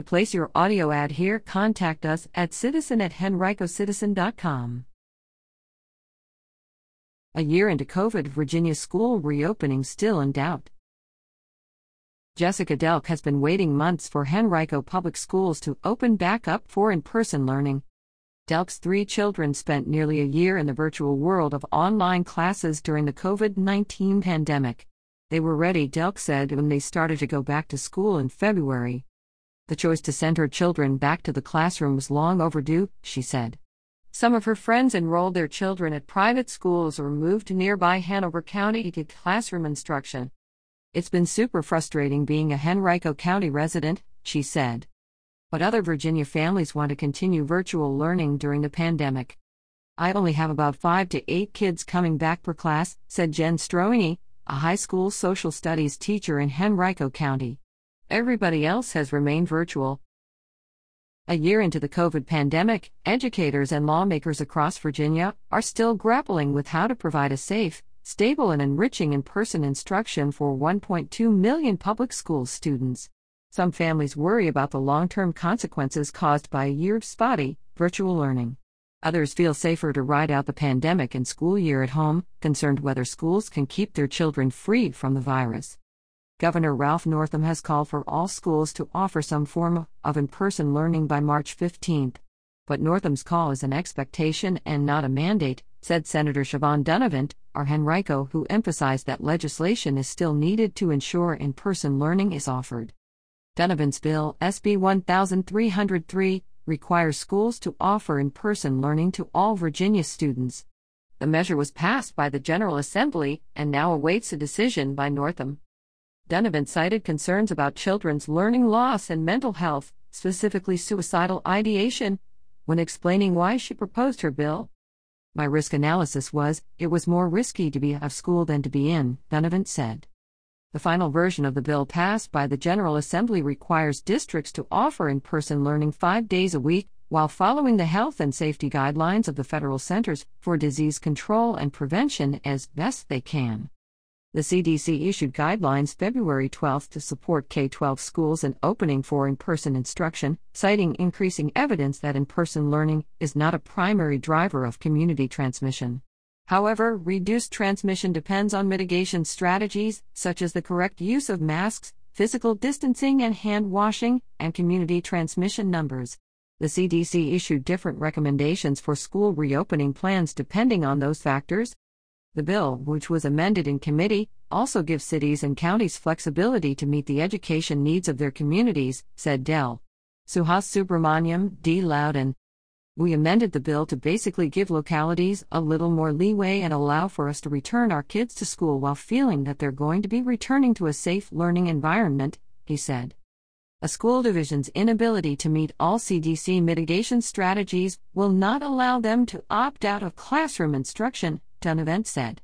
To place your audio ad here, contact us at citizen at henricocitizen.com. A year into COVID, Virginia school reopening still in doubt. Jessica Delk has been waiting months for Henrico Public Schools to open back up for in person learning. Delk's three children spent nearly a year in the virtual world of online classes during the COVID 19 pandemic. They were ready, Delk said, when they started to go back to school in February. The choice to send her children back to the classroom was long overdue, she said. Some of her friends enrolled their children at private schools or moved to nearby Hanover County to get classroom instruction. It's been super frustrating being a Henrico County resident, she said but other Virginia families want to continue virtual learning during the pandemic. I only have about five to eight kids coming back per class, said Jen Stroini, a high school social studies teacher in Henrico County. Everybody else has remained virtual. A year into the COVID pandemic, educators and lawmakers across Virginia are still grappling with how to provide a safe, stable, and enriching in person instruction for 1.2 million public school students. Some families worry about the long term consequences caused by a year of spotty, virtual learning. Others feel safer to ride out the pandemic and school year at home, concerned whether schools can keep their children free from the virus. Governor Ralph Northam has called for all schools to offer some form of in person learning by March 15. But Northam's call is an expectation and not a mandate, said Senator Siobhan Dunnavant, our Henrico, who emphasized that legislation is still needed to ensure in person learning is offered. Dunnavant's bill, SB 1303, requires schools to offer in person learning to all Virginia students. The measure was passed by the General Assembly and now awaits a decision by Northam. Dunnavant cited concerns about children's learning loss and mental health, specifically suicidal ideation, when explaining why she proposed her bill. My risk analysis was it was more risky to be out of school than to be in, Dunnavant said. The final version of the bill passed by the General Assembly requires districts to offer in person learning five days a week while following the health and safety guidelines of the Federal Centers for Disease Control and Prevention as best they can. The CDC issued guidelines February 12 to support K 12 schools in opening for in person instruction, citing increasing evidence that in person learning is not a primary driver of community transmission. However, reduced transmission depends on mitigation strategies, such as the correct use of masks, physical distancing and hand washing, and community transmission numbers. The CDC issued different recommendations for school reopening plans depending on those factors. The bill, which was amended in committee, also gives cities and counties flexibility to meet the education needs of their communities, said Dell. Suhas Subramaniam, D. Loudoun, we amended the bill to basically give localities a little more leeway and allow for us to return our kids to school while feeling that they're going to be returning to a safe learning environment, he said. A school division's inability to meet all CDC mitigation strategies will not allow them to opt out of classroom instruction, Dunnavant said.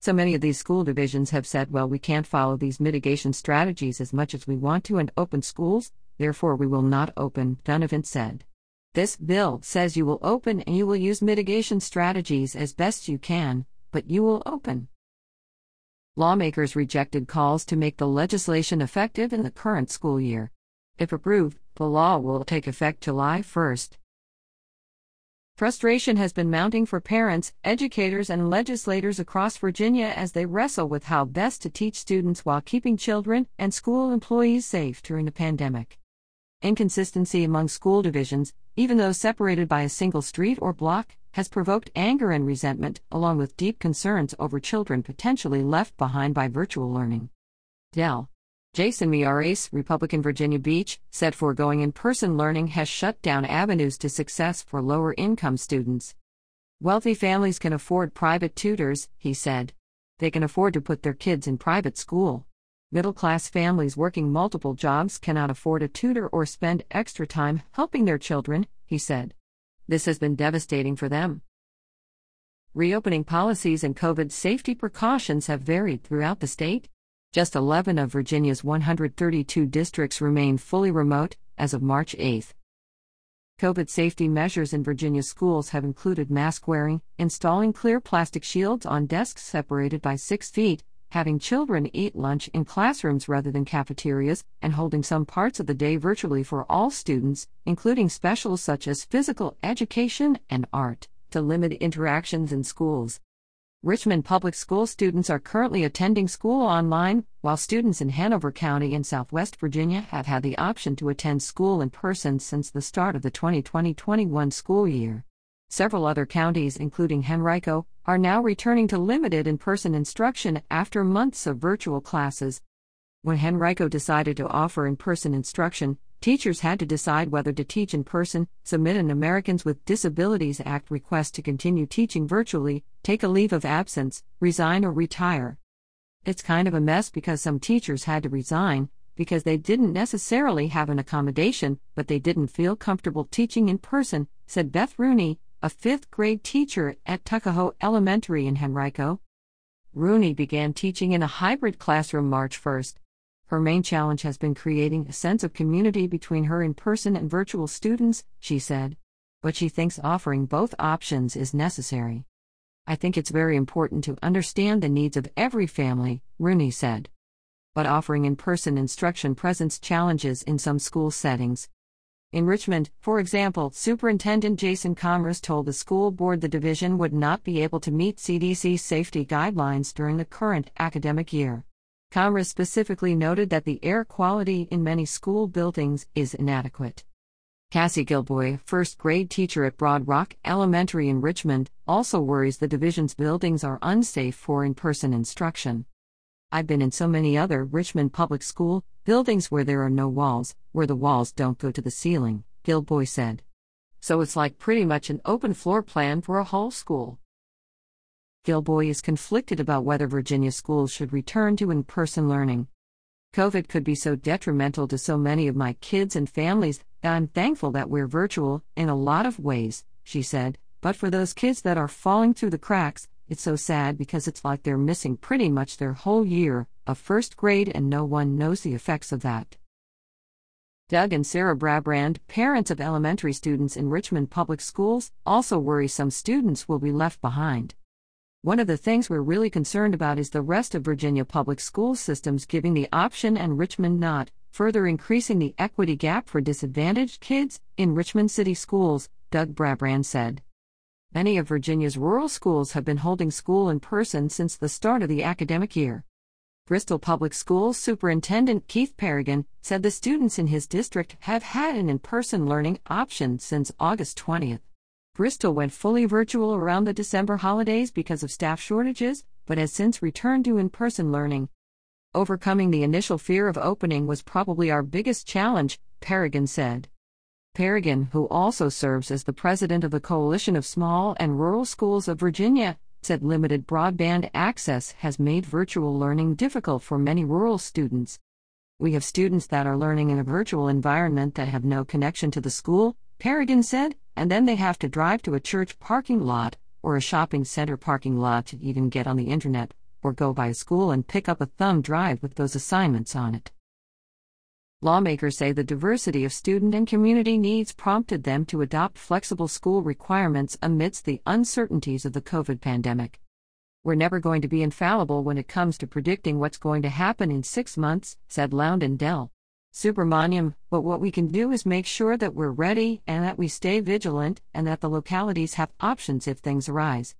So many of these school divisions have said, well, we can't follow these mitigation strategies as much as we want to and open schools, therefore we will not open, Dunnavant said. This bill says you will open and you will use mitigation strategies as best you can, but you will open. Lawmakers rejected calls to make the legislation effective in the current school year. If approved, the law will take effect July 1st. Frustration has been mounting for parents, educators, and legislators across Virginia as they wrestle with how best to teach students while keeping children and school employees safe during the pandemic. Inconsistency among school divisions, even though separated by a single street or block, has provoked anger and resentment, along with deep concerns over children potentially left behind by virtual learning. Del. Jason Miyares, Republican Virginia Beach, said foregoing in person learning has shut down avenues to success for lower income students. Wealthy families can afford private tutors, he said. They can afford to put their kids in private school. Middle class families working multiple jobs cannot afford a tutor or spend extra time helping their children, he said. This has been devastating for them. Reopening policies and COVID safety precautions have varied throughout the state. Just 11 of Virginia's 132 districts remain fully remote as of March 8. COVID safety measures in Virginia schools have included mask wearing, installing clear plastic shields on desks separated by 6 feet, having children eat lunch in classrooms rather than cafeterias, and holding some parts of the day virtually for all students, including specials such as physical education and art, to limit interactions in schools. Richmond Public School students are currently attending school online, while students in Hanover County in Southwest Virginia have had the option to attend school in person since the start of the 2020 21 school year. Several other counties, including Henrico, are now returning to limited in person instruction after months of virtual classes. When Henrico decided to offer in person instruction, teachers had to decide whether to teach in person, submit an Americans with Disabilities Act request to continue teaching virtually, take a leave of absence, resign, or retire. It's kind of a mess because some teachers had to resign, because they didn't necessarily have an accommodation, but they didn't feel comfortable teaching in person, said Beth Rooney, a fifth grade teacher at Tuckahoe Elementary in Henrico. Rooney began teaching in a hybrid classroom March 1st. Her main challenge has been creating a sense of community between her in person and virtual students, she said. But she thinks offering both options is necessary. I think it's very important to understand the needs of every family, Rooney said. But offering in person instruction presents challenges in some school settings. In Richmond, for example, Superintendent Jason Kamras told the school board the division would not be able to meet CDC safety guidelines during the current academic year. Kamras specifically noted that the air quality in many school buildings is inadequate. Cassie Gilboy, first grade teacher at Broad Rock Elementary in Richmond, also worries the division's buildings are unsafe for in person instruction. I've been in so many other Richmond public school buildings where there are no walls, where the walls don't go to the ceiling, Gilboy said. So it's like pretty much an open floor plan for a whole school. Gilboy is conflicted about whether Virginia schools should return to in person learning. COVID could be so detrimental to so many of my kids and families that I'm thankful that we're virtual in a lot of ways, she said, but for those kids that are falling through the cracks, it's so sad because it's like they're missing pretty much their whole year of first grade and no one knows the effects of that. Doug and Sarah Brabrand, parents of elementary students in Richmond Public Schools, also worry some students will be left behind. One of the things we're really concerned about is the rest of Virginia public school systems giving the option and Richmond not, further increasing the equity gap for disadvantaged kids in Richmond City schools, Doug Brabrand said. Many of Virginia's rural schools have been holding school in person since the start of the academic year. Bristol Public Schools Superintendent Keith Perrigan said the students in his district have had an in person learning option since August 20th. Bristol went fully virtual around the December holidays because of staff shortages, but has since returned to in person learning. Overcoming the initial fear of opening was probably our biggest challenge, Perrigan said. Perrigan, who also serves as the president of the Coalition of Small and Rural Schools of Virginia, said limited broadband access has made virtual learning difficult for many rural students. We have students that are learning in a virtual environment that have no connection to the school, Perrigan said, and then they have to drive to a church parking lot or a shopping center parking lot to even get on the internet, or go by a school and pick up a thumb drive with those assignments on it. Lawmakers say the diversity of student and community needs prompted them to adopt flexible school requirements amidst the uncertainties of the COVID pandemic. We're never going to be infallible when it comes to predicting what's going to happen in six months, said Loudoun Dell. Subramaniam, but what we can do is make sure that we're ready and that we stay vigilant and that the localities have options if things arise.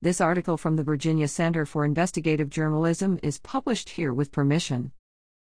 This article from the Virginia Center for Investigative Journalism is published here with permission.